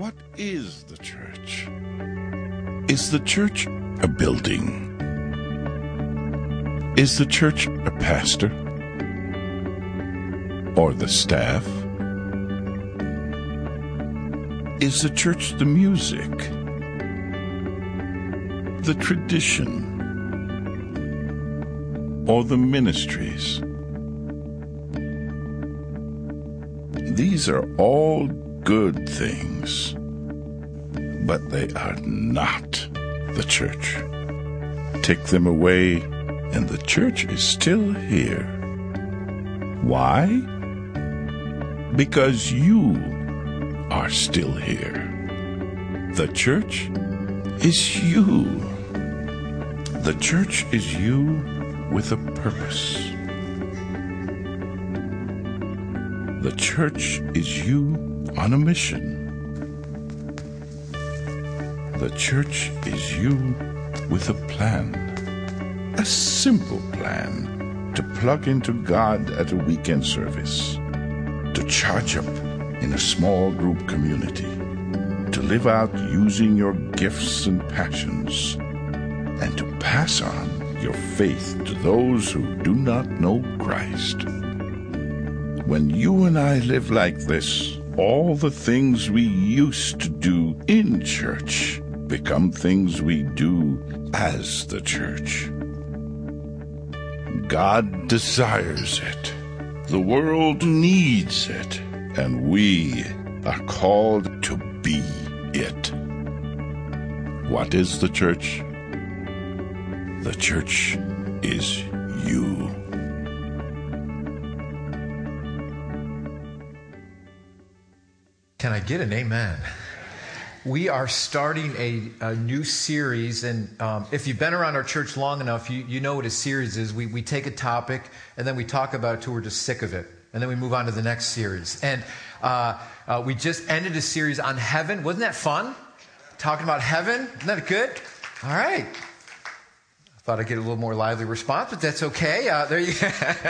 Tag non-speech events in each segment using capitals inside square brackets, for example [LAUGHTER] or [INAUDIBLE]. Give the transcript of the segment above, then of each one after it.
What is the church? Is the church a building? Is the church a pastor? Or the staff? Is the church the music? The tradition? Or the ministries? These are all good things, but they are not the church. Take them away, and the church is still here. Why? Because you are still here. The church is you. The church is you with a purpose. The church is you on a mission. The church is you with a plan. A simple plan to plug into God at a weekend service. To charge up in a small group community. To live out using your gifts and passions. And to pass on your faith to those who do not know Christ. When you and I live like this, all the things we used to do in church become things we do as the church. God desires it. The world needs it. And we are called to be it. What is the church? The church is you. Can I get an amen? We are starting a, a new series, and um, if you've been around our church long enough, you, you know what a series is. We, we take a topic and then we talk about it till we're just sick of it, and then we move on to the next series. And uh, uh, we just ended a series on heaven. Wasn't that fun? Talking about heaven. Isn't that good? All right. Thought I'd get a little more lively response, but that's okay. Uh, there you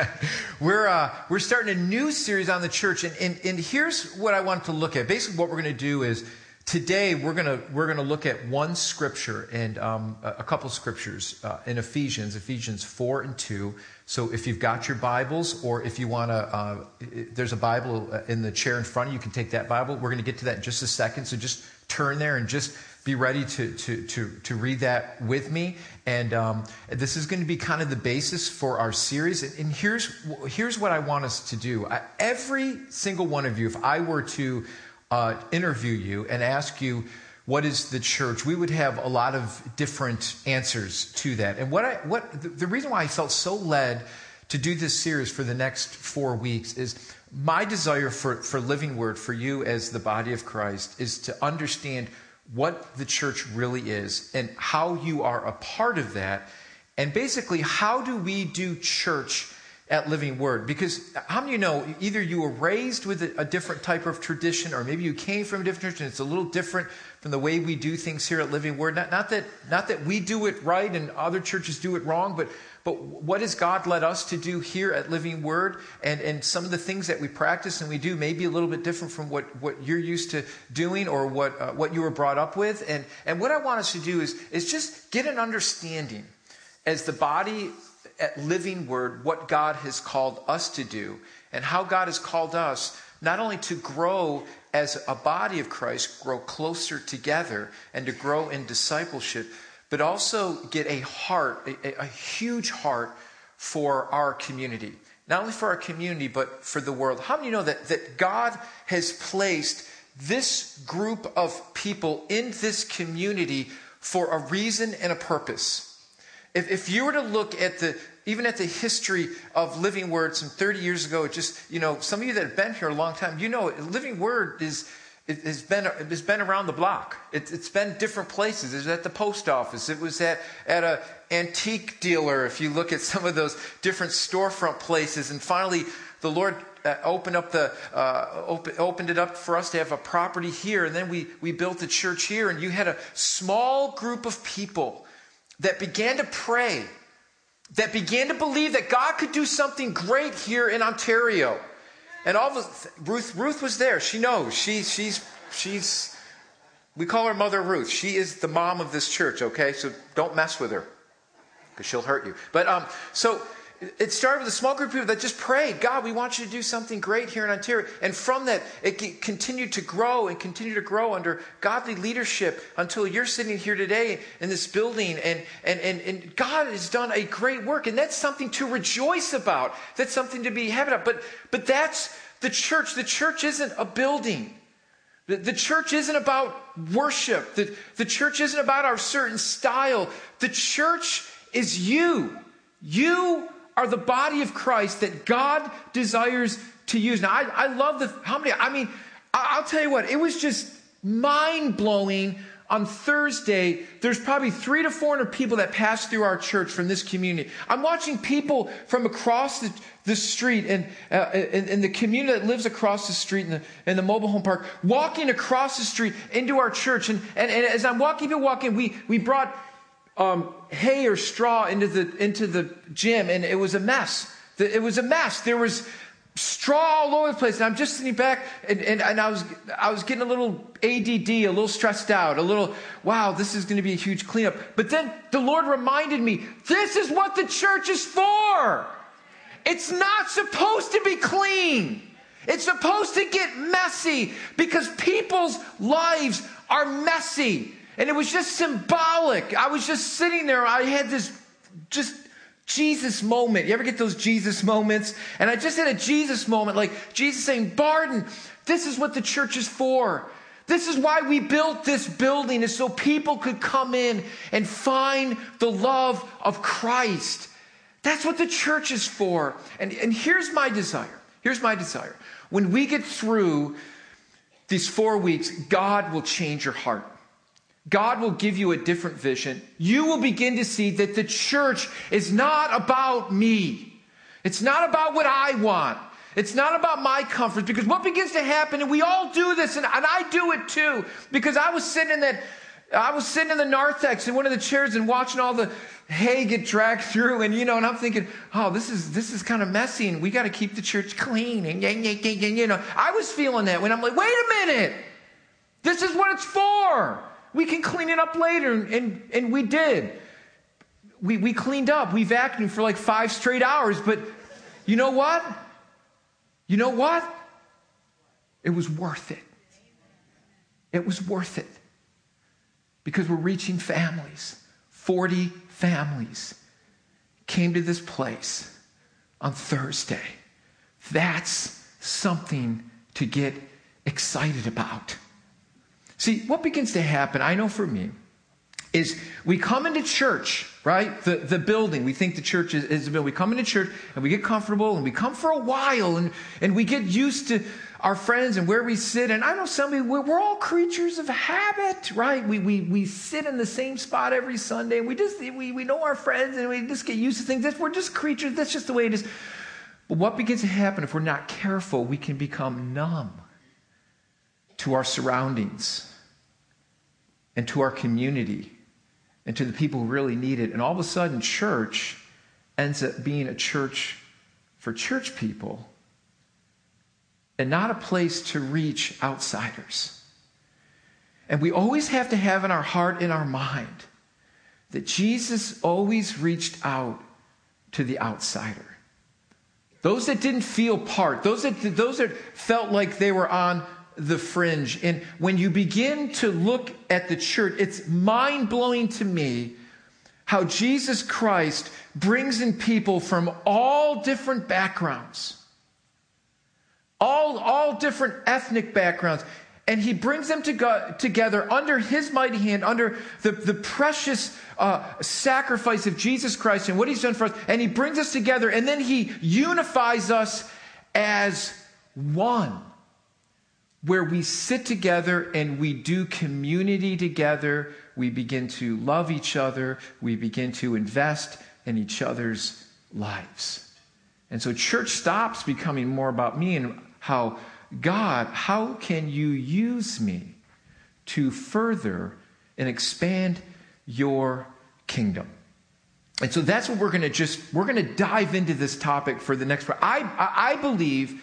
[LAUGHS] we're uh, we're starting a new series on the church, and, and and here's what I want to look at. Basically, what we're going to do is today we're going to we're going to look at one scripture and um, a couple scriptures uh, in Ephesians, Ephesians four and two. So if you've got your Bibles, or if you want to, uh, there's a Bible in the chair in front of you. You can take that Bible. We're going to get to that in just a second. So just turn there and just be ready to, to, to, to read that with me. And um, this is going to be kind of the basis for our series. And, and here's, here's what I want us to do. I, every single one of you, if I were to uh, interview you and ask you, what is the church? We would have a lot of different answers to that. And what I, what, the, the reason why I felt so led to do this series for the next four weeks is my desire for, for Living Word, for you as the body of Christ, is to understand what the church really is and how you are a part of that. And basically, how do we do church at Living Word? Because how many you know either you were raised with a, a different type of tradition or maybe you came from a different tradition. It's a little different from the way we do things here at Living Word. Not, not, that, not that we do it right and other churches do it wrong, but but what has God led us to do here at Living Word? And, and some of the things that we practice and we do may be a little bit different from what, what you're used to doing or what, uh, what you were brought up with. And, and what I want us to do is, is just get an understanding as the body at Living Word, what God has called us to do and how God has called us not only to grow as a body of Christ, grow closer together and to grow in discipleship, but also get a heart, a, a, huge heart for our community. Not only for our community, but for the world. How many know that, that God has placed this group of people in this community for a reason and a purpose? If, if you were to look at the, even at the history of Living Word some 30 years ago, just, you know, some of you that have been here a long time, you know, Living Word is, it has been, it has been around the block. It, has been different places. It was at the post office. It was at, at an antique dealer, if you look at some of those different storefront places. And finally, the Lord uh, opened up the uh, open, opened it up for us to have a property here and then we we built a church here and you had a small group of people that began to pray that began to believe that God could do something great here in Ontario and all of Ruth, Ruth was there. She knows. She, she's, she's we call her Mother Ruth. She is the mom of this church, okay? So don't mess with her because she'll hurt you. But um, so it started with a small group of people that just prayed, God, we want you to do something great here in Ontario. And from that, it continued to grow and continue to grow under godly leadership until you're sitting here today in this building. And, and, and, and God has done a great work. And that's something to rejoice about. That's something to be happy about. But, but that's the church. The church isn't a building. The, the church isn't about worship. The, the church isn't about our certain style. The church is you. You are the body of Christ that God desires to use. Now, I, I love the, how many, I mean, I'll tell you what, it was just mind blowing on Thursday, there's probably three to 400 people that pass through our church from this community. I'm watching people from across the, the street and, uh, in, the community that lives across the street in the, in the mobile home park walking across the street into our church. And, and, and as I'm walking, people walking, we, we brought um, hay or straw into the, into the gym, and it was a mess. It was a mess. There was straw all over the place. And I'm just sitting back, and, and, and I, was, I was getting a little ADD, a little stressed out, a little, wow, this is going to be a huge cleanup. But then the Lord reminded me, this is what the church is for. It's not supposed to be clean. It's supposed to get messy because people's lives are messy. And it was just symbolic. I was just sitting there. I had this just Jesus moment. You ever get those Jesus moments? And I just had a Jesus moment, like Jesus saying, Barden, this is what the church is for. This is why we built this building, is so people could come in and find the love of Christ. That's what the church is for. And, and here's my desire. Here's my desire. When we get through these four weeks, God will change your heart. God will give you a different vision. You will begin to see that the church is not about me. It's not about what I want. It's not about my comfort because what begins to happen, and we all do this, and, and I do it too, because I was sitting in that, I was sitting in the narthex in one of the chairs and watching all the hay get dragged through, and you know, and I'm thinking, oh, this is this is kind of messy, and we got to keep the church clean, and you know, I was feeling that when I'm like, wait a minute, this is what it's for. We can clean it up later. And, and we did. We, we cleaned up. We vacuumed for like five straight hours. But you know what? You know what? It was worth it. It was worth it. Because we're reaching families. 40 families came to this place on Thursday. That's something to get excited about. See, what begins to happen, I know for me, is we come into church, right? The, the building. We think the church is, is a building. We come into church and we get comfortable and we come for a while and, and we get used to our friends and where we sit. And I know some of we're, we're all creatures of habit, right? We, we, we sit in the same spot every Sunday and we just, we, we know our friends and we just get used to things. we're just creatures. That's just the way it is. But what begins to happen if we're not careful, we can become numb to our surroundings and to our community and to the people who really need it. And all of a sudden, church ends up being a church for church people and not a place to reach outsiders. And we always have to have in our heart, in our mind, that Jesus always reached out to the outsider. Those that didn't feel part, those that, those that felt like they were on the fringe. And when you begin to look at the church, it's mind blowing to me how Jesus Christ brings in people from all different backgrounds, all, all different ethnic backgrounds. And he brings them to go, together under his mighty hand, under the, the precious uh, sacrifice of Jesus Christ and what he's done for us. And he brings us together, and then he unifies us as one where we sit together and we do community together. We begin to love each other. We begin to invest in each other's lives. And so church stops becoming more about me and how God, how can you use me to further and expand your kingdom? And so that's what we're going to just, we're going to dive into this topic for the next, part. I, I believe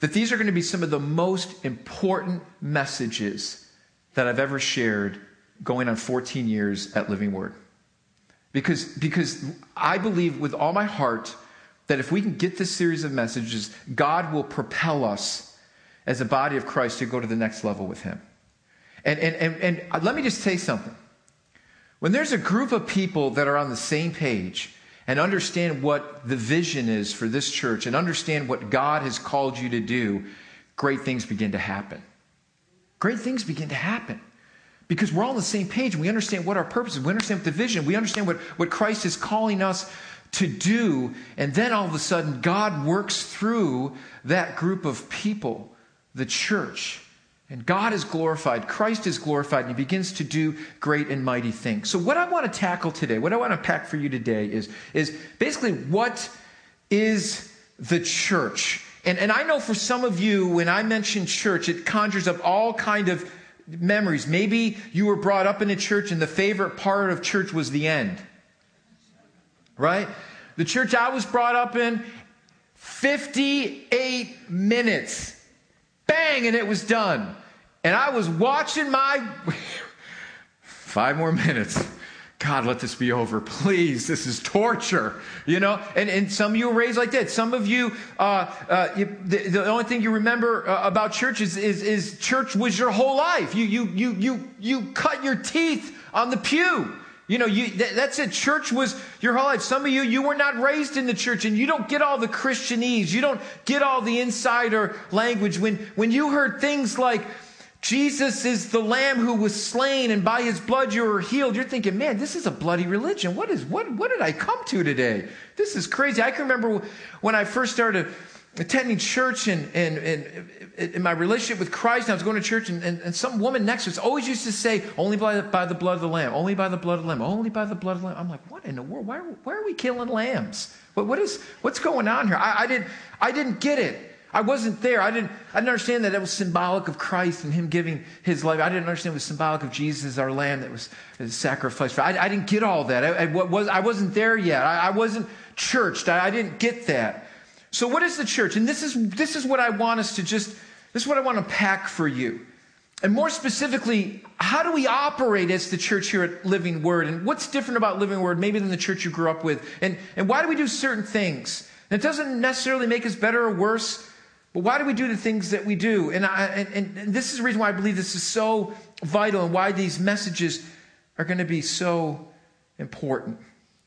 that these are going to be some of the most important messages that I've ever shared going on 14 years at Living Word. Because, because I believe with all my heart that if we can get this series of messages, God will propel us as a body of Christ to go to the next level with Him. And, and, and, and let me just say something. When there's a group of people that are on the same page and understand what the vision is for this church and understand what God has called you to do, great things begin to happen. Great things begin to happen because we're all on the same page. We understand what our purpose is. We understand what the vision. We understand what, what Christ is calling us to do. And then all of a sudden, God works through that group of people, the church. And God is glorified, Christ is glorified, and He begins to do great and mighty things. So, what I want to tackle today, what I want to pack for you today is, is basically what is the church? And, and I know for some of you, when I mention church, it conjures up all kind of memories. Maybe you were brought up in a church and the favorite part of church was the end. Right? The church I was brought up in, 58 minutes. Bang, and it was done. And I was watching my [LAUGHS] five more minutes. God, let this be over, please. This is torture, you know. And, and some of you were raised like that. Some of you, uh, uh, you the, the, only thing you remember uh, about church is, is, is, church was your whole life. You, you, you, you, you cut your teeth on the pew. You know, you, that, that's it. Church was your whole life. Some of you, you were not raised in the church and you don't get all the Christianese. You don't get all the insider language. When, when you heard things like, Jesus is the lamb who was slain and by his blood you were healed. You're thinking, man, this is a bloody religion. What is what what did I come to today? This is crazy. I can remember when I first started attending church and, and, and in my relationship with Christ, I was going to church and, and, and, some woman next to us always used to say, only by, by the blood of the lamb, only by the blood of the lamb, only by the blood of the lamb. I'm like, what in the world? Why, why are we killing lambs? What, what is, what's going on here? I, I, didn't, I didn't get it. I wasn't there. I didn't, I didn't understand that it was symbolic of Christ and Him giving His life. I didn't understand it was symbolic of Jesus, our Lamb that was sacrificed. I, I didn't get all that. I, I, was, I wasn't there yet. I, I wasn't churched. I, I didn't get that. So, what is the church? And this is, this is what I want us to just, this is what I want to pack for you. And more specifically, how do we operate as the church here at Living Word? And what's different about Living Word maybe than the church you grew up with? And, and why do we do certain things? And it doesn't necessarily make us better or worse. But why do we do the things that we do? And, I, and, and this is the reason why I believe this is so vital and why these messages are going to be so important.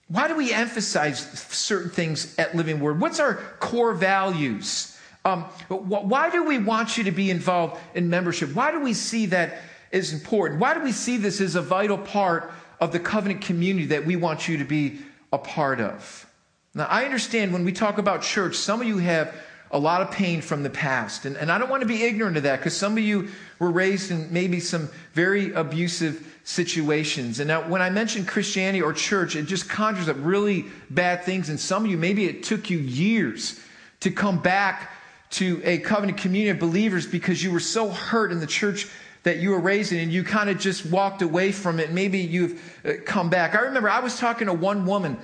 Why do we emphasize certain things at Living Word? What's our core values? Um, why do we want you to be involved in membership? Why do we see that as important? Why do we see this as a vital part of the covenant community that we want you to be a part of? Now, I understand when we talk about church, some of you have a lot of pain from the past. And, and I don't want to be ignorant of that because some of you were raised in maybe some very abusive situations. And now, when I mention Christianity or church, it just conjures up really bad things. And some of you, maybe it took you years to come back to a covenant community of believers because you were so hurt in the church that you were raised in and you kind of just walked away from it. Maybe you've uh, come back. I remember I was talking to one woman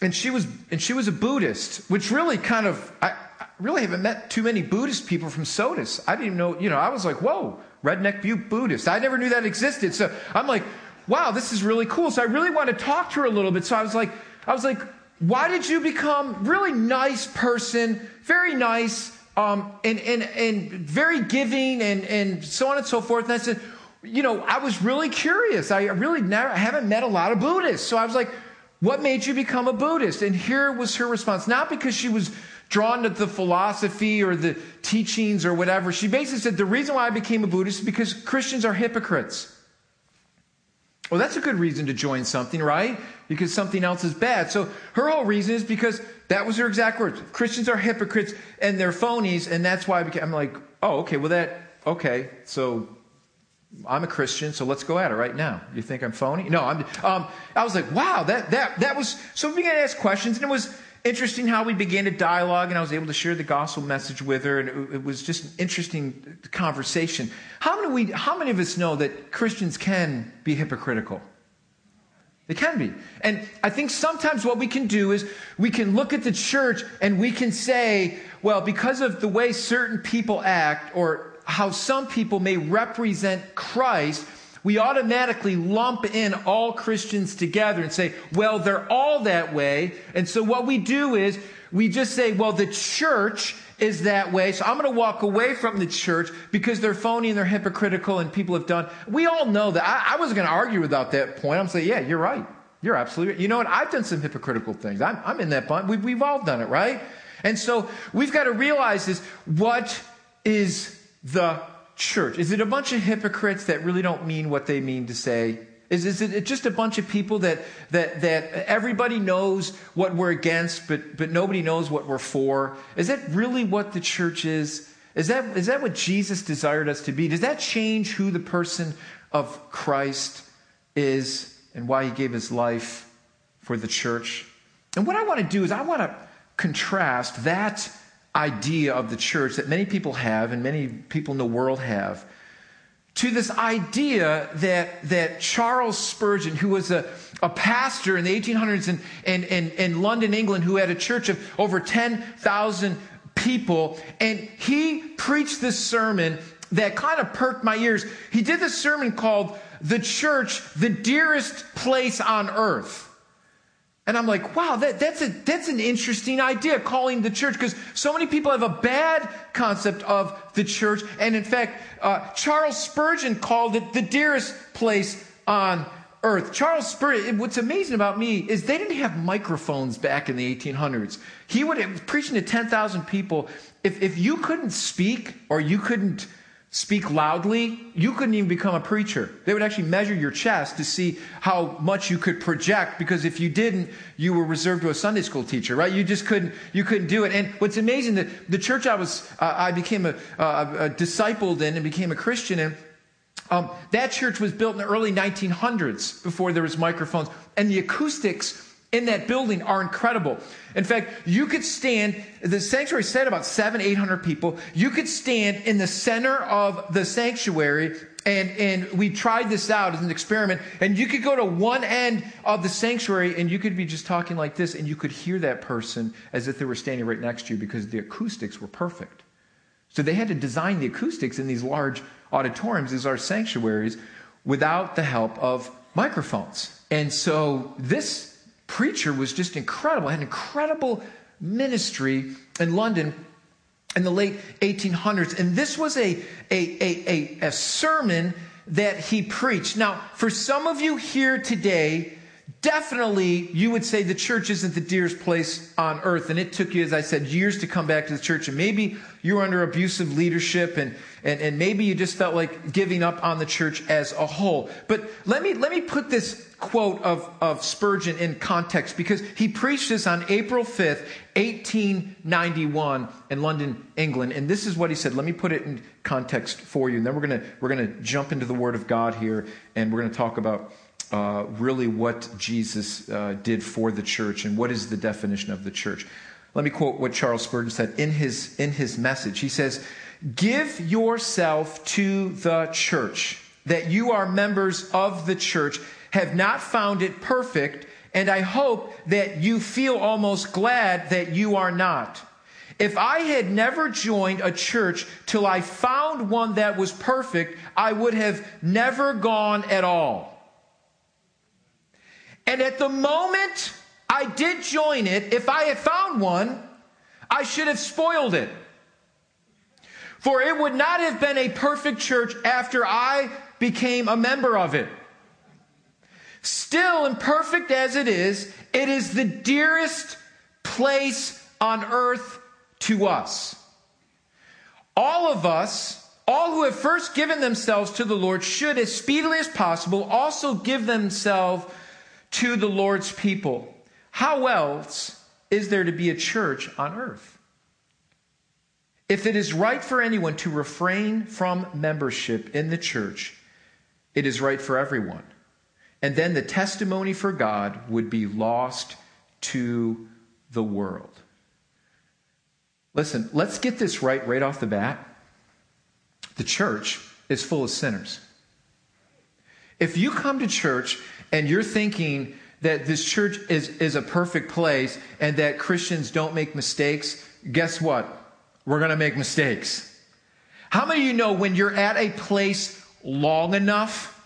and she was, and she was a Buddhist, which really kind of, I, really haven't met too many Buddhist people from Sodus. I didn't know, you know, I was like, whoa, Redneck Butte Buddhist. I never knew that existed. So I'm like, wow, this is really cool. So I really want to talk to her a little bit. So I was like, I was like, why did you become really nice person, very nice, um, and, and, and very giving and, and so on and so forth. And I said, you know, I was really curious. I really never, I haven't met a lot of Buddhists. So I was like, what made you become a Buddhist? And here was her response. Not because she was drawn to the philosophy or the teachings or whatever. She basically said, The reason why I became a Buddhist is because Christians are hypocrites. Well, that's a good reason to join something, right? Because something else is bad. So her whole reason is because that was her exact words. Christians are hypocrites and they're phonies, and that's why I became, I'm like, oh, okay, well, that, okay, so I'm a Christian, so let's go at it right now. You think I'm phony? No, I'm, um, I was like, wow, that, that, that was, so we began to ask questions, and it was, interesting how we began to dialogue and I was able to share the gospel message with her and it, was just an interesting conversation. How many, we, how many of us know that Christians can be hypocritical? They can be. And I think sometimes what we can do is we can look at the church and we can say, well, because of the way certain people act or how some people may represent Christ, we automatically lump in all Christians together and say, well, they're all that way. And so what we do is we just say, well, the church is that way. So I'm going to walk away from the church because they're phony and they're hypocritical and people have done. We all know that. I, I wasn't going to argue without that point. I'm saying, yeah, you're right. You're absolutely right. You know what? I've done some hypocritical things. I'm, I'm in that bunch. We've, we've all done it, right? And so we've got to realize this. What is the church? Is it a bunch of hypocrites that really don't mean what they mean to say? Is, is it just a bunch of people that, that, that everybody knows what we're against, but, but nobody knows what we're for? Is that really what the church is? Is that, is that what Jesus desired us to be? Does that change who the person of Christ is and why he gave his life for the church? And what I want to do is I want to contrast that idea of the church that many people have and many people in the world have to this idea that, that Charles Spurgeon, who was a, a pastor in the 1800s in, in, in, in London, England, who had a church of over 10,000 people, and he preached this sermon that kind of perked my ears. He did this sermon called The Church, the Dearest Place on Earth. And I'm like, wow, that, that's, a, that's an interesting idea, calling the church, because so many people have a bad concept of the church. And in fact, uh, Charles Spurgeon called it the dearest place on earth. Charles Spurgeon, what's amazing about me is they didn't have microphones back in the 1800s. He would have preaching to 10,000 people. If, if you couldn't speak or you couldn't speak loudly, you couldn't even become a preacher. They would actually measure your chest to see how much you could project because if you didn't, you were reserved to a Sunday school teacher, right? You just couldn't, you couldn't do it. And what's amazing that the church I was, uh, I became a, a, a, discipled in and became a Christian in, um, that church was built in the early 1900s before there was microphones and the acoustics in that building are incredible. In fact, you could stand, the sanctuary said about seven, eight hundred people. You could stand in the center of the sanctuary and, and we tried this out as an experiment and you could go to one end of the sanctuary and you could be just talking like this and you could hear that person as if they were standing right next to you because the acoustics were perfect. So they had to design the acoustics in these large auditoriums, these are sanctuaries, without the help of microphones. And so this preacher was just incredible, had an incredible ministry in London in the late 1800s. And this was a, a, a, a, a sermon that he preached. Now, for some of you here today, definitely you would say the church isn't the dearest place on earth. And it took you, as I said, years to come back to the church. And maybe you were under abusive leadership and, and, and maybe you just felt like giving up on the church as a whole. But let me, let me put this quote of, of Spurgeon in context because he preached this on April 5th, 1891 in London, England. And this is what he said. Let me put it in context for you. And then we're going to, we're to jump into the Word of God here and we're going to talk about uh, really what Jesus uh, did for the church and what is the definition of the church. Let me quote what Charles Spurgeon said in his, in his message. He says, Give yourself to the church, that you are members of the church have not found it perfect, and I hope that you feel almost glad that you are not. If I had never joined a church till I found one that was perfect, I would have never gone at all. And at the moment I did join it, if I had found one, I should have spoiled it. For it would not have been a perfect church after I became a member of it. Still, imperfect as it is, it is the dearest place on earth to us. All of us, all who have first given themselves to the Lord, should, as speedily as possible, also give themselves to the Lord's people. How else is there to be a church on earth? If it is right for anyone to refrain from membership in the church, it is right for everyone and then the testimony for God would be lost to the world. Listen, let's get this right right off the bat. The church is full of sinners. If you come to church and you're thinking that this church is, is a perfect place and that Christians don't make mistakes, guess what? We're going to make mistakes. How many of you know when you're at a place long enough?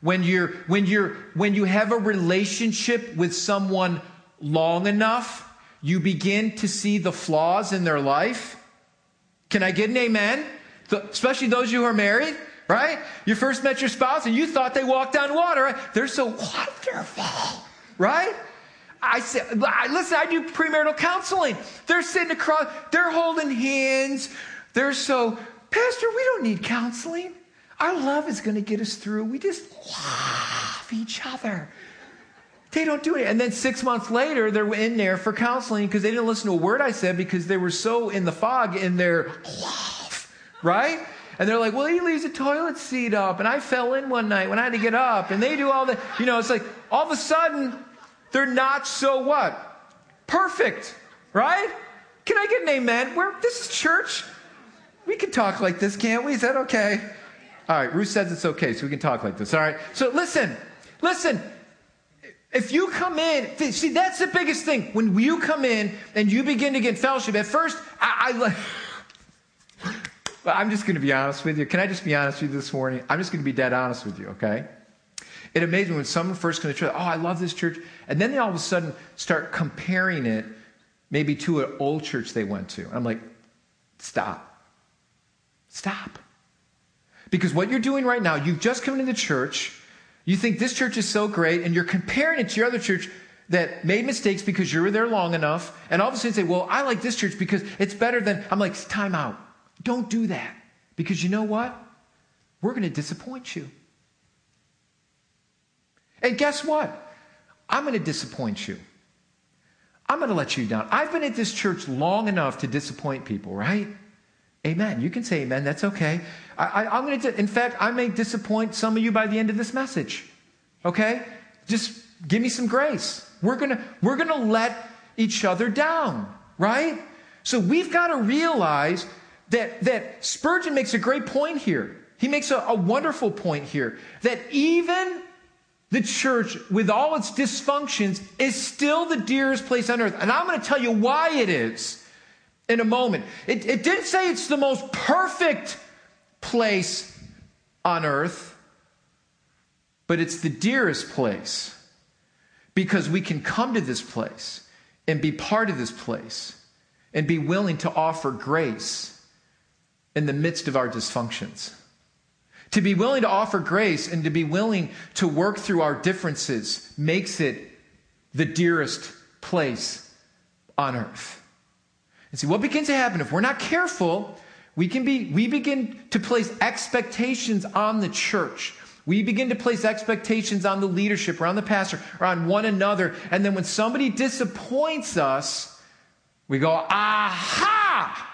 When you're when you're when you have a relationship with someone long enough, you begin to see the flaws in their life. Can I get an amen? The, especially those of you who are married, right? You first met your spouse and you thought they walked on water. Right? They're so wonderful, right? I said, listen, I do premarital counseling. They're sitting across, they're holding hands. They're so, Pastor, we don't need counseling. Our love is going to get us through. We just love each other. They don't do it. And then six months later, they're in there for counseling because they didn't listen to a word I said because they were so in the fog in their love, right? And they're like, well, he leaves the toilet seat up. And I fell in one night when I had to get up. And they do all that. You know, it's like all of a sudden, they're not so what? Perfect, right? Can I get an amen? Where this is church. We can talk like this, can't we? Is that okay? All right, Ruth says it's okay, so we can talk like this. All right. So listen, listen. If you come in, see, that's the biggest thing. When you come in and you begin to get fellowship, at first, I, I I'm just going to be honest with you. Can I just be honest with you this morning? I'm just going to be dead honest with you, okay? It amazes me when someone first comes to church, oh, I love this church. And then they all of a sudden start comparing it maybe to an old church they went to. I'm like, stop. Stop. Because what you're doing right now, you've just come into the church, you think this church is so great, and you're comparing it to your other church that made mistakes because you were there long enough, and all of a sudden say, Well, I like this church because it's better than. I'm like, time out. Don't do that. Because you know what? We're going to disappoint you. And guess what? I'm going to disappoint you. I'm going to let you down. I've been at this church long enough to disappoint people, right? Amen. You can say amen. That's okay. I, am going to, in fact, I may disappoint some of you by the end of this message. Okay? Just give me some grace. We're going to, we're going to let each other down, right? So we've got to realize that, that Spurgeon makes a great point here. He makes a, a wonderful point here that even the church, with all its dysfunctions, is still the dearest place on earth. And I'm going to tell you why it is in a moment. It, it didn't say it's the most perfect place on earth, but it's the dearest place because we can come to this place and be part of this place and be willing to offer grace in the midst of our dysfunctions. To be willing to offer grace and to be willing to work through our differences makes it the dearest place on earth. And see, what begins to happen if we're not careful, we can be, we begin to place expectations on the church. We begin to place expectations on the leadership or on the pastor or on one another. And then when somebody disappoints us, we go, aha!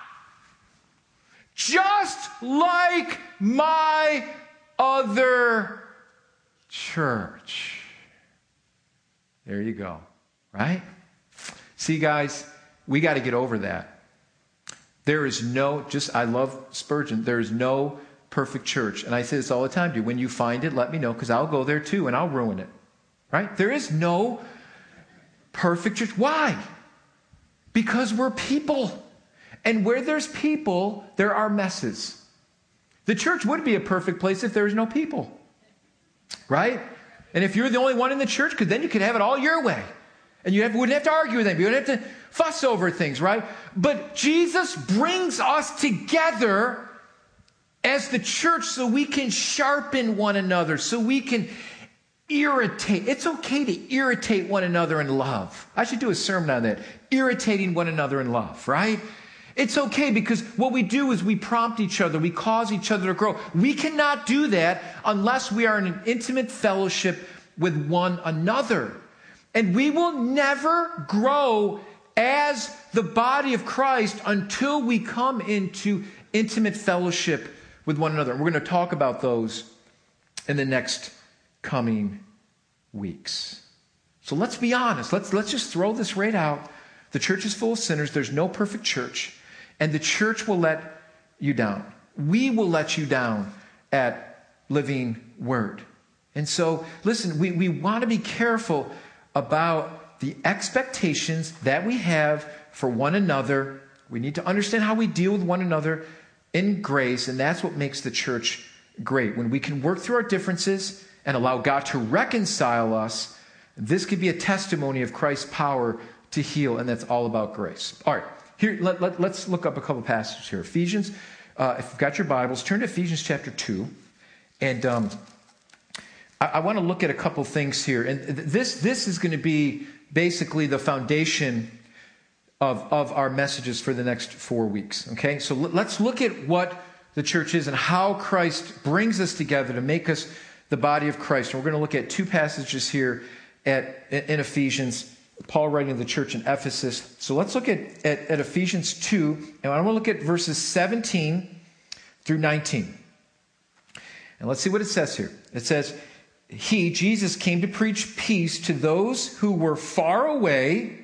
Just like my other church. There you go, right? See, guys, we got to get over that. There is no, just, I love Spurgeon, there is no perfect church. And I say this all the time to you. When you find it, let me know because I'll go there too and I'll ruin it. Right? There is no perfect church. Why? Because we're people. And where there's people, there are messes. The church would be a perfect place if there was no people. Right? And if you're the only one in the church, because then you could have it all your way. And you have, wouldn't have to argue with them. You wouldn't have to fuss over things, right? But Jesus brings us together as the church so we can sharpen one another, so we can irritate. It's okay to irritate one another in love. I should do a sermon on that. Irritating one another in love, right? It's okay because what we do is we prompt each other, we cause each other to grow. We cannot do that unless we are in an intimate fellowship with one another. And we will never grow as the body of Christ until we come into intimate fellowship with one another. We're going to talk about those in the next coming weeks. So let's be honest. Let's, let's just throw this right out. The church is full of sinners. There's no perfect church. And the church will let you down. We will let you down at Living Word. And so, listen, we, we want to be careful about the expectations that we have for one another. We need to understand how we deal with one another in grace, and that's what makes the church great. When we can work through our differences and allow God to reconcile us, this could be a testimony of Christ's power to heal, and that's all about grace. All right, here, let, let, us look up a couple passages here. Ephesians, uh, if you've got your Bibles, turn to Ephesians chapter 2. And um, I, want to look at a couple things here. And this, this is going to be basically the foundation of, of our messages for the next four weeks. Okay? So let's look at what the church is and how Christ brings us together to make us the body of Christ. And we're going to look at two passages here at, in Ephesians. Paul writing to the church in Ephesus. So let's look at, at, at Ephesians 2, and I want to look at verses 17 through 19. And let's see what it says here. It says, He, Jesus, came to preach peace to those who were far away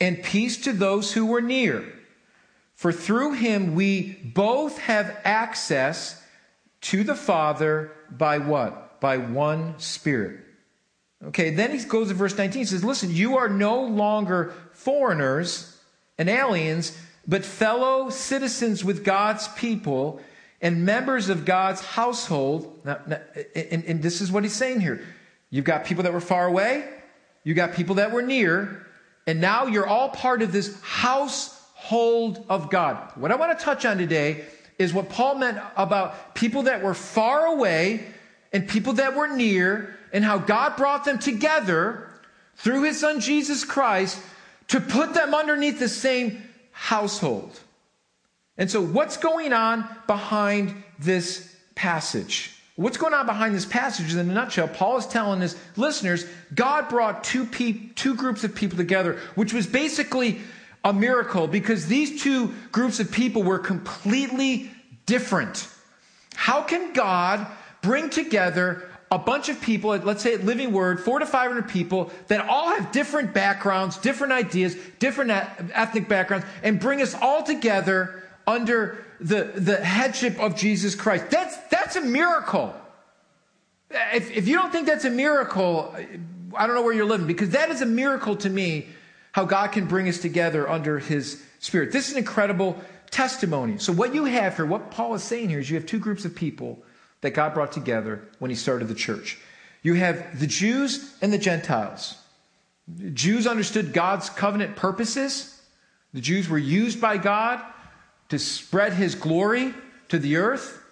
and peace to those who were near. For through him we both have access to the Father by what? By one Spirit. Okay, then he goes to verse 19. He says, Listen, you are no longer foreigners and aliens, but fellow citizens with God's people and members of God's household. Now, and, and this is what he's saying here. You've got people that were far away, you've got people that were near, and now you're all part of this household of God. What I want to touch on today is what Paul meant about people that were far away and people that were near, and how God brought them together through his son Jesus Christ to put them underneath the same household. And so, what's going on behind this passage? What's going on behind this passage in a nutshell? Paul is telling his listeners God brought two, pe- two groups of people together, which was basically a miracle because these two groups of people were completely different. How can God bring together a bunch of people, let's say at Living Word, four to 500 people that all have different backgrounds, different ideas, different ethnic backgrounds, and bring us all together under the, the headship of Jesus Christ. That's, that's a miracle. If, if you don't think that's a miracle, I don't know where you're living because that is a miracle to me how God can bring us together under his spirit. This is an incredible testimony. So, what you have here, what Paul is saying here, is you have two groups of people that God brought together when he started the church. You have the Jews and the Gentiles. Jews understood God's covenant purposes. The Jews were used by God to spread his glory to the earth.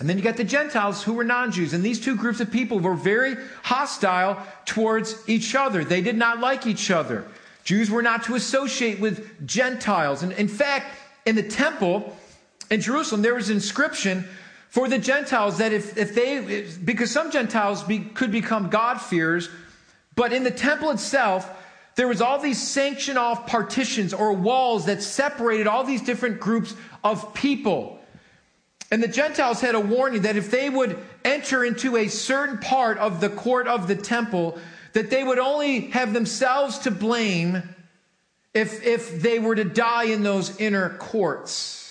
And then you got the Gentiles who were non Jews. And these two groups of people were very hostile towards each other. They did not like each other. Jews were not to associate with Gentiles. And in fact, in the temple in Jerusalem, there was an inscription for the Gentiles that if, if they, because some Gentiles be, could become God-fearers, but in the temple itself, there was all these sanctioned off partitions or walls that separated all these different groups of people. And the Gentiles had a warning that if they would enter into a certain part of the court of the temple, that they would only have themselves to blame if, if they were to die in those inner courts.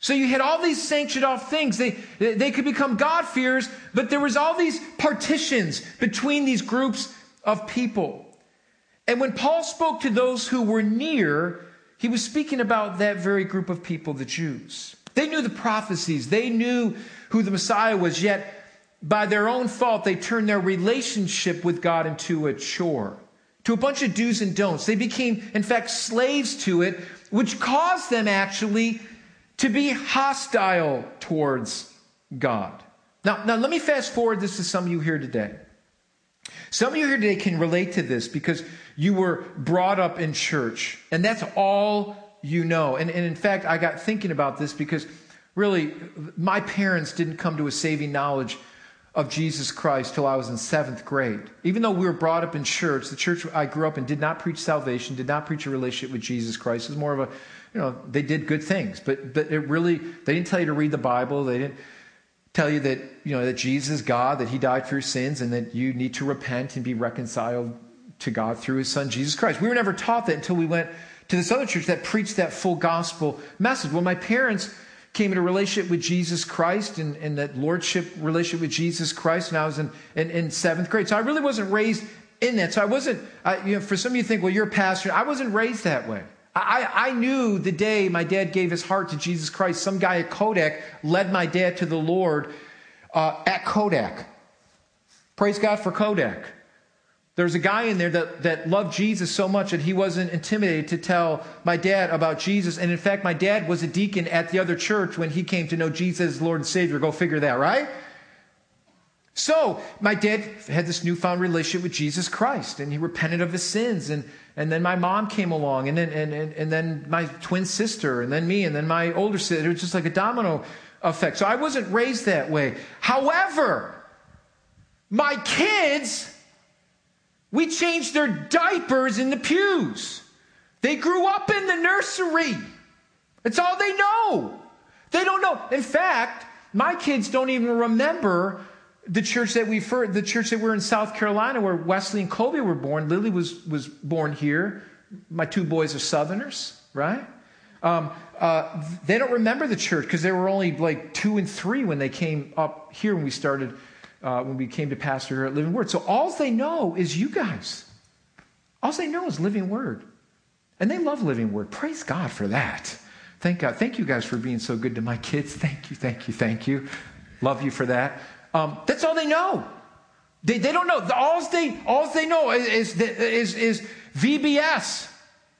So you had all these sanctioned off things. They, they could become God fears, but there was all these partitions between these groups of people. And when Paul spoke to those who were near, he was speaking about that very group of people, the Jews. They knew the prophecies. They knew who the Messiah was, yet by their own fault, they turned their relationship with God into a chore, to a bunch of do's and don'ts. They became, in fact, slaves to it, which caused them actually to be hostile towards God. Now, now let me fast forward this to some of you here today. Some of you here today can relate to this because you were brought up in church, and that's all you know. And, and in fact, I got thinking about this because really, my parents didn't come to a saving knowledge of Jesus Christ till I was in seventh grade. Even though we were brought up in church, the church I grew up in did not preach salvation, did not preach a relationship with Jesus Christ. It was more of a you know, they did good things, but, but it really, they didn't tell you to read the Bible. They didn't tell you that, you know, that Jesus is God, that he died for your sins, and that you need to repent and be reconciled to God through his son, Jesus Christ. We were never taught that until we went to this other church that preached that full gospel message. When my parents came into relationship with Jesus Christ and, and that lordship relationship with Jesus Christ, and I was in, in, in seventh grade. So I really wasn't raised in that. So I wasn't, I, you know, for some of you think, well, you're a pastor. I wasn't raised that way. I, I knew the day my dad gave his heart to Jesus Christ, some guy at Kodak led my dad to the Lord uh, at Kodak. Praise God for Kodak. There's a guy in there that, that loved Jesus so much that he wasn't intimidated to tell my dad about Jesus. And in fact, my dad was a deacon at the other church when he came to know Jesus as Lord and Savior. Go figure that, right? So my dad had this newfound relationship with Jesus Christ and he repented of his sins. And, and then my mom came along and then, and, and, and then my twin sister and then me and then my older sister. It was just like a domino effect. So I wasn't raised that way. However, my kids we changed their diapers in the pews. They grew up in the nursery. That's all they know. They don't know. In fact, my kids don't even remember the church that we the church that we're in South Carolina where Wesley and Colby were born. Lily was was born here. My two boys are Southerners, right? Um, uh, they don't remember the church because they were only like two and three when they came up here when we started uh, when we came to pastor here at Living Word. So all they know is you guys. All they know is Living Word. And they love Living Word. Praise God for that. Thank God. Thank you guys for being so good to my kids. Thank you, thank you, thank you. Love you for that. Um, that's all they know. They, they don't know. All they, all they know is, is, is VBS.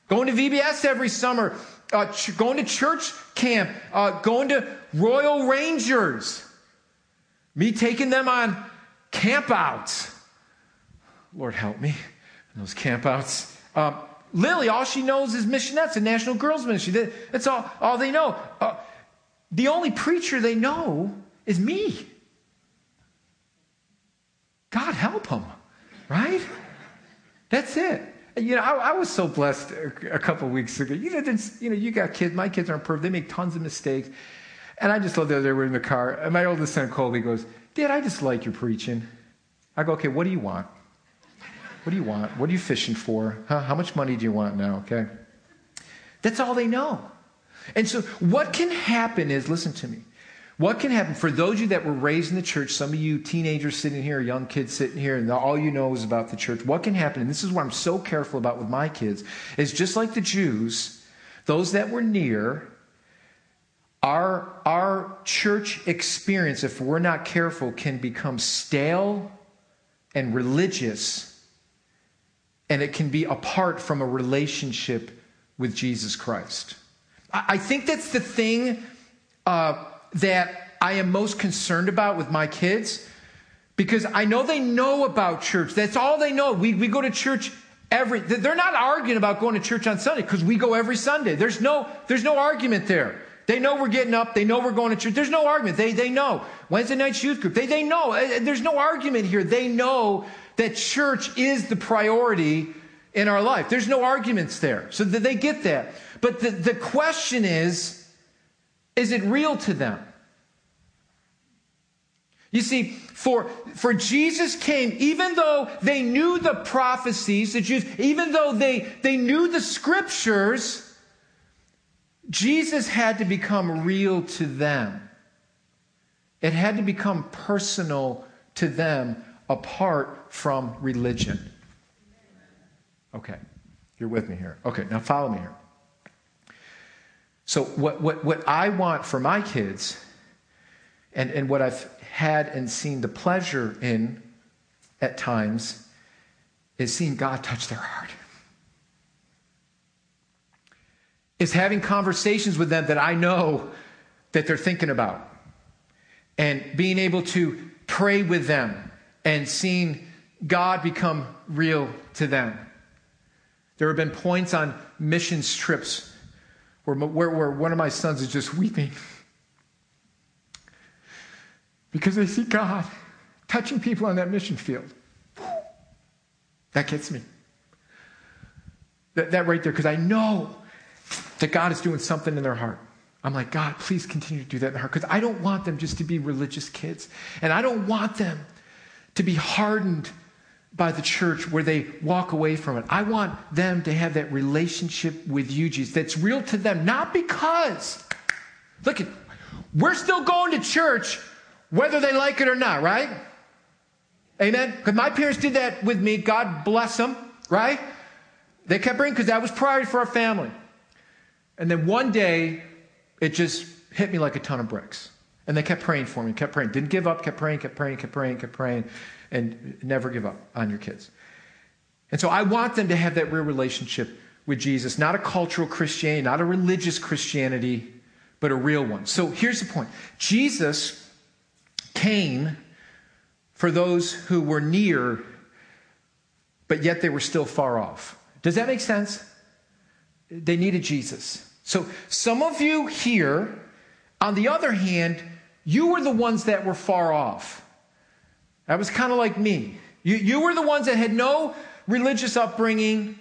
Going to VBS every summer. Uh, ch- going to church camp. Uh, going to Royal Rangers. Me taking them on campouts. Lord help me those campouts. Um, Lily, all she knows is missionettes and National Girls Ministry. That's all, all they know. Uh, the only preacher they know is me. God help them, right? That's it. You know, I, I was so blessed a, a couple weeks ago. You know, you got kids. My kids aren't perfect. They make tons of mistakes. And I just love that they were in the car. And my oldest son, Colby, goes, Dad, I just like your preaching. I go, okay, what do you want? What do you want? What are you fishing for? Huh? How much money do you want now? Okay. That's all they know. And so, what can happen is listen to me. What can happen for those of you that were raised in the church, some of you teenagers sitting here, young kids sitting here, and all you know is about the church, what can happen, and this is what I'm so careful about with my kids, is just like the Jews, those that were near, our, our church experience, if we're not careful, can become stale and religious, and it can be apart from a relationship with Jesus Christ. I, I think that's the thing uh, that I am most concerned about with my kids because I know they know about church. That's all they know. We, we go to church every, they're not arguing about going to church on Sunday because we go every Sunday. There's no, there's no argument there. They know we're getting up. They know we're going to church. There's no argument. They, they know. Wednesday night youth group. They, they know. Uh, there's no argument here. They know that church is the priority in our life. There's no arguments there. So they get that. But the, the question is, is it real to them? You see, for, for Jesus came, even though they knew the prophecies, the Jews, even though they, they knew the scriptures, Jesus had to become real to them. It had to become personal to them apart from religion. Okay, you're with me here. Okay, now follow me here. So, what, what, what I want for my kids, and, and what I've had and seen the pleasure in at times, is seeing God touch their heart. Is having conversations with them that I know that they're thinking about and being able to pray with them and seeing God become real to them. There have been points on missions trips where, where, where one of my sons is just weeping because they see God touching people on that mission field. That gets me. That, that right there, because I know that God is doing something in their heart. I'm like, God, please continue to do that in their heart because I don't want them just to be religious kids. And I don't want them to be hardened by the church where they walk away from it. I want them to have that relationship with you, Jesus, that's real to them, not because, look, at, we're still going to church whether they like it or not, right? Amen? Because my parents did that with me. God bless them, right? They kept bringing, because that was priority for our family. And then one day, it just hit me like a ton of bricks. And they kept praying for me, kept praying. Didn't give up, kept praying, kept praying, kept praying, kept praying. And never give up on your kids. And so I want them to have that real relationship with Jesus, not a cultural Christianity, not a religious Christianity, but a real one. So here's the point Jesus came for those who were near, but yet they were still far off. Does that make sense? They needed Jesus. So some of you here, on the other hand, you were the ones that were far off. That was kind of like me. You, you were the ones that had no religious upbringing.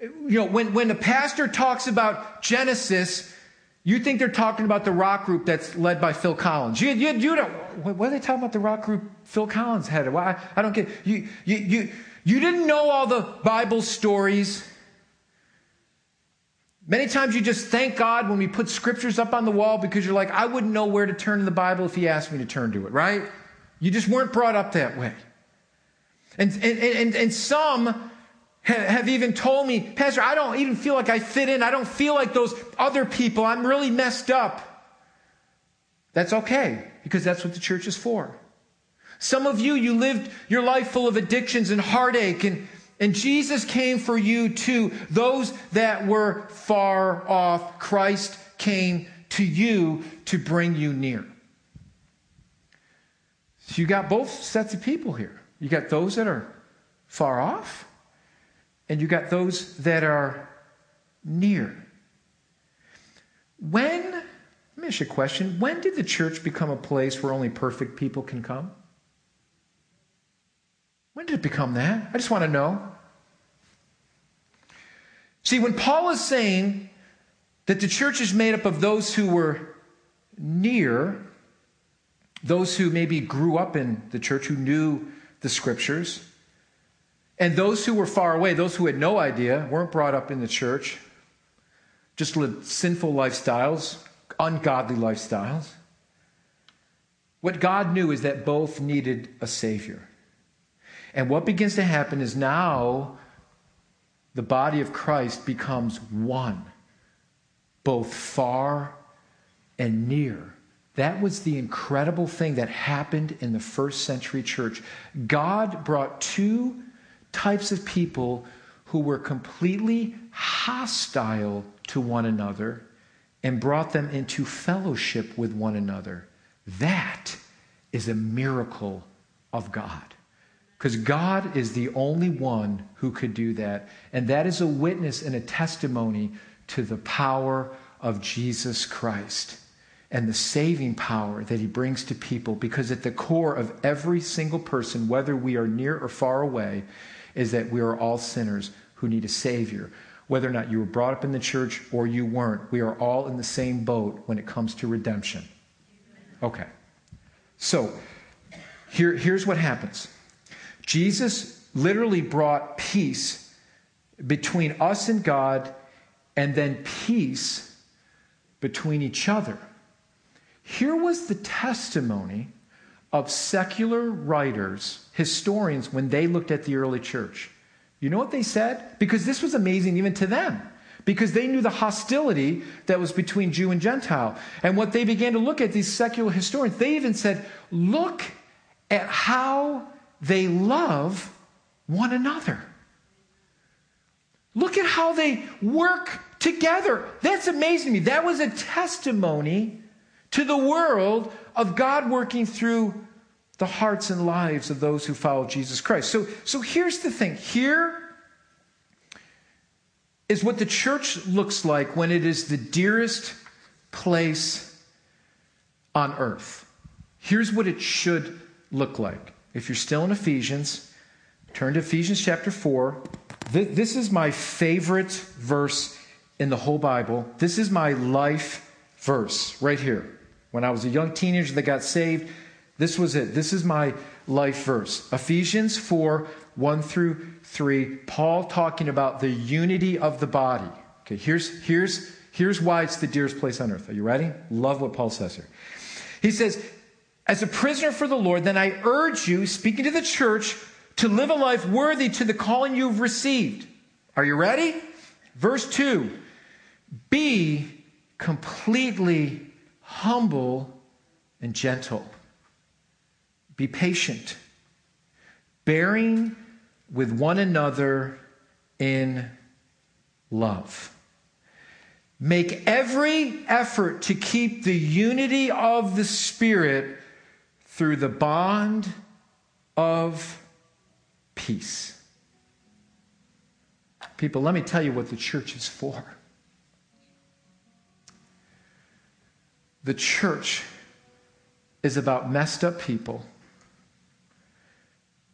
You know, when, when the pastor talks about Genesis, you think they're talking about the rock group that's led by Phil Collins. You, you, you don't, what are they talking about the rock group Phil Collins had? I, I don't get you, you, you, you didn't know all the Bible stories. Many times you just thank God when we put scriptures up on the wall because you're like, I wouldn't know where to turn in the Bible if He asked me to turn to it, right? You just weren't brought up that way. And, and, and, and some have even told me, Pastor, I don't even feel like I fit in. I don't feel like those other people. I'm really messed up. That's okay, because that's what the church is for. Some of you, you lived your life full of addictions and heartache, and, and Jesus came for you too. Those that were far off, Christ came to you to bring you near. So you got both sets of people here. You got those that are far off, and you got those that are near. When, let me ask you a question. When did the church become a place where only perfect people can come? When did it become that? I just want to know. See, when Paul is saying that the church is made up of those who were near, those who maybe grew up in the church, who knew the scriptures, and those who were far away, those who had no idea, weren't brought up in the church, just lived sinful lifestyles, ungodly lifestyles. What God knew is that both needed a Savior. And what begins to happen is now the body of Christ becomes one, both far and near. That was the incredible thing that happened in the first century church. God brought two types of people who were completely hostile to one another and brought them into fellowship with one another. That is a miracle of God. Because God is the only one who could do that. And that is a witness and a testimony to the power of Jesus Christ and the saving power that he brings to people. Because at the core of every single person, whether we are near or far away, is that we are all sinners who need a Savior. Whether or not you were brought up in the church or you weren't, we are all in the same boat when it comes to redemption. Okay. So, here, here's what happens Jesus literally brought peace between us and God, and then peace between each other. Here was the testimony of secular writers, historians, when they looked at the early church. You know what they said? Because this was amazing even to them. Because they knew the hostility that was between Jew and Gentile. And what they began to look at, these secular historians, they even said, look at how they love one another. Look at how they work together. That's amazing to me. That was a testimony to the world of God working through the hearts and lives of those who follow Jesus Christ. So, so here's the thing here is what the church looks like when it is the dearest place on earth. Here's what it should look like. If you're still in Ephesians, turn to Ephesians chapter 4. This is my favorite verse in the whole Bible. This is my life verse right here. When I was a young teenager that got saved, this was it. This is my life verse. Ephesians 4 1 through 3. Paul talking about the unity of the body. Okay, here's, here's, here's why it's the dearest place on earth. Are you ready? Love what Paul says here. He says, As a prisoner for the Lord, then I urge you, speaking to the church, to live a life worthy to the calling you've received. Are you ready? Verse 2 be completely humble and gentle. Be patient, bearing with one another in love. Make every effort to keep the unity of the Spirit through the bond of peace. People, let me tell you what the church is for. The church is about messed up people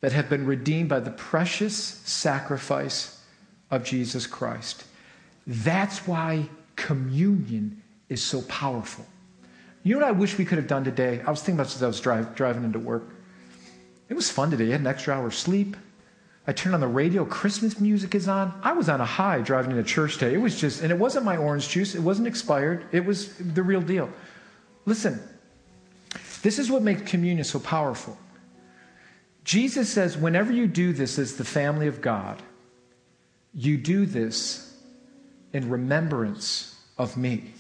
that have been redeemed by the precious sacrifice of Jesus Christ. That's why communion is so powerful. You know what I wish we could have done today? I was thinking about this as I was drive, driving into work. It was fun today. I had an extra hour of sleep. I turned on the radio, Christmas music is on. I was on a high driving into church today. It was just, and it wasn't my orange juice, it wasn't expired, it was the real deal. Listen, this is what makes communion so powerful. Jesus says, whenever you do this as the family of God, you do this in remembrance of me.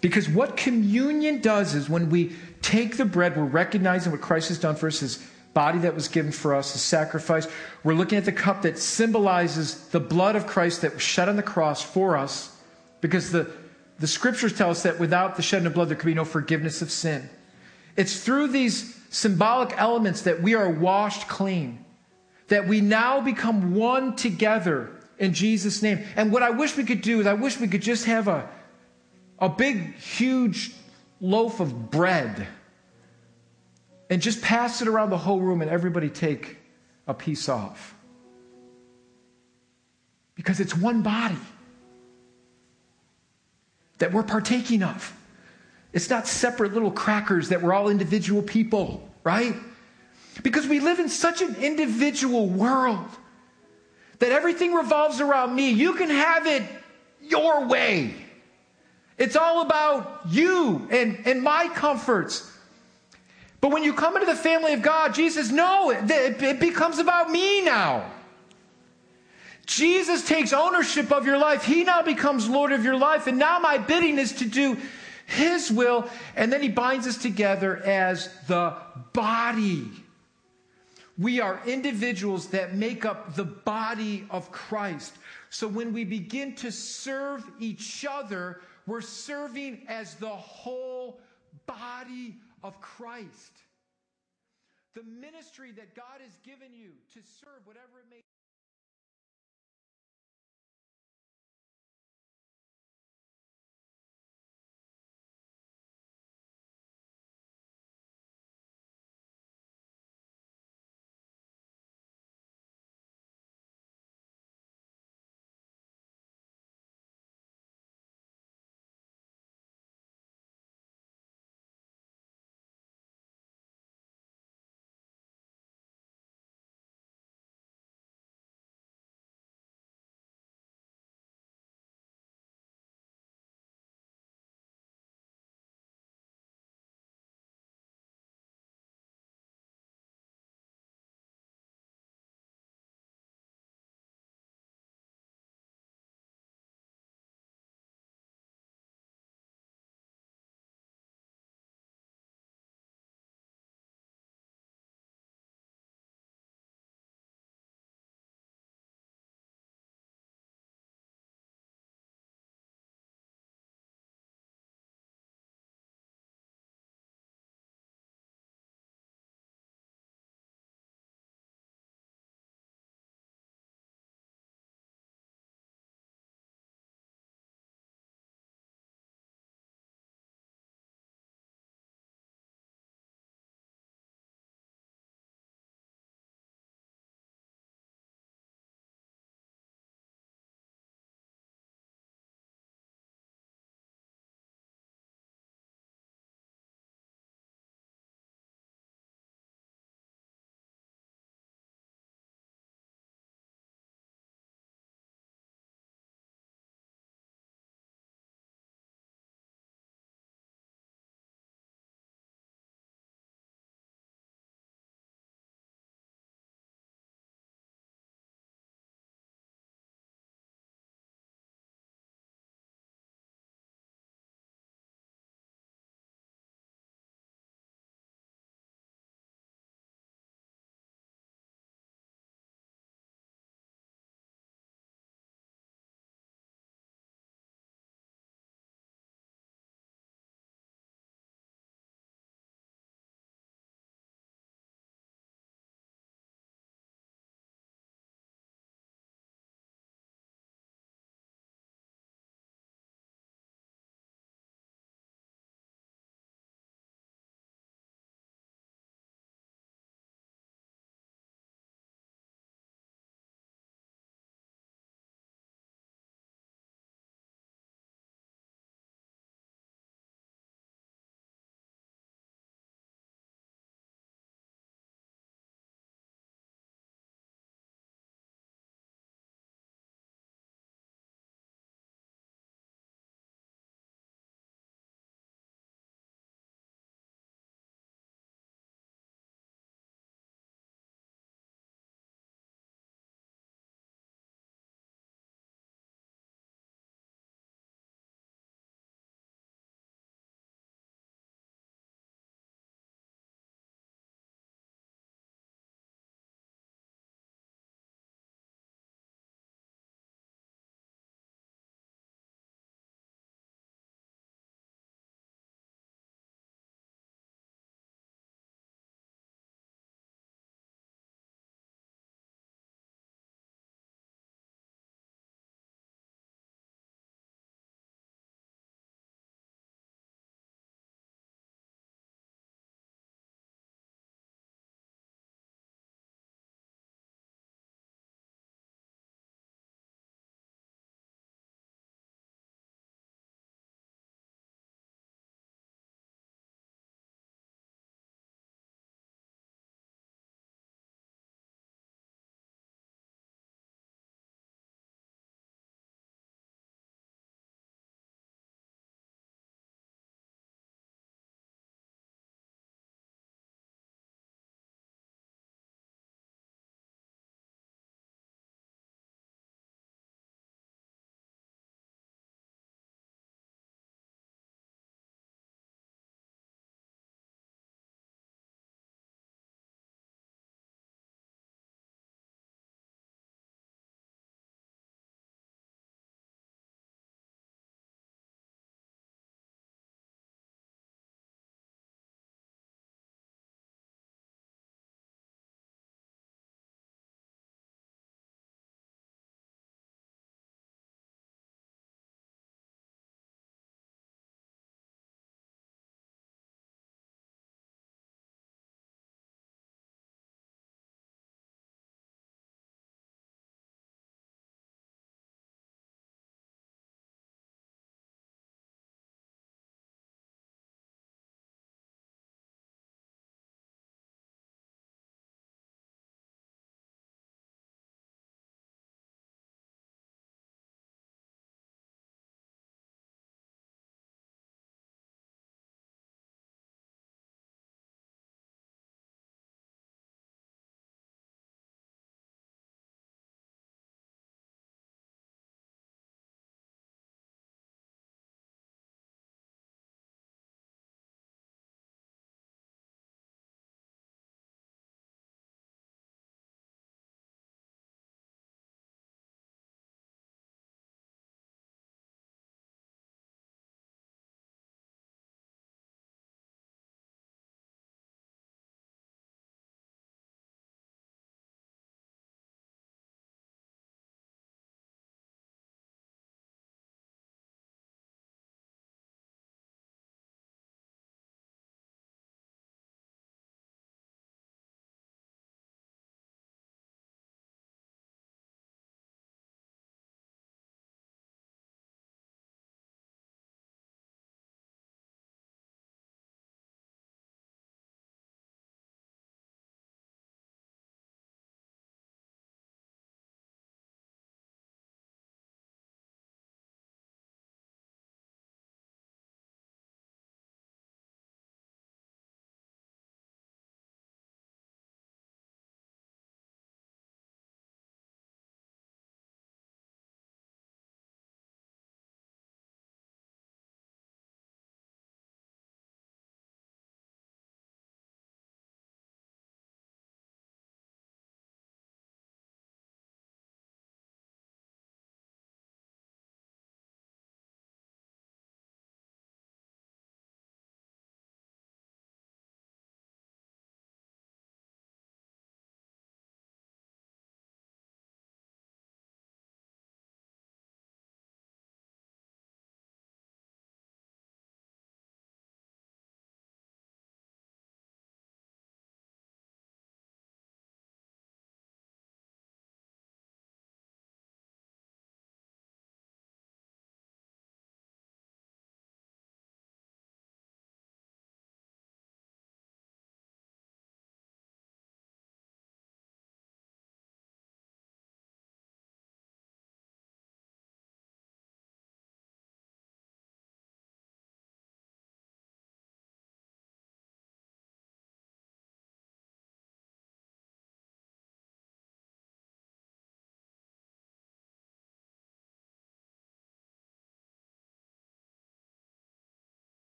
Because what communion does is when we take the bread, we're recognizing what Christ has done for us, his body that was given for us, his sacrifice. We're looking at the cup that symbolizes the blood of Christ that was shed on the cross for us. Because the, the scriptures tell us that without the shedding of blood, there could be no forgiveness of sin. It's through these symbolic elements that we are washed clean, that we now become one together in Jesus' name. And what I wish we could do is, I wish we could just have a, a big, huge loaf of bread and just pass it around the whole room and everybody take a piece off. Because it's one body that we're partaking of. It's not separate little crackers that we're all individual people, right? Because we live in such an individual world that everything revolves around me. You can have it your way. It's all about you and, and my comforts. But when you come into the family of God, Jesus, no, it, it becomes about me now. Jesus takes ownership of your life. He now becomes Lord of your life. And now my bidding is to do His will. And then He binds us together as the body. We are individuals that make up the body of Christ. So when we begin to serve each other, we're serving as the whole body of Christ. The ministry that God has given you to serve, whatever it may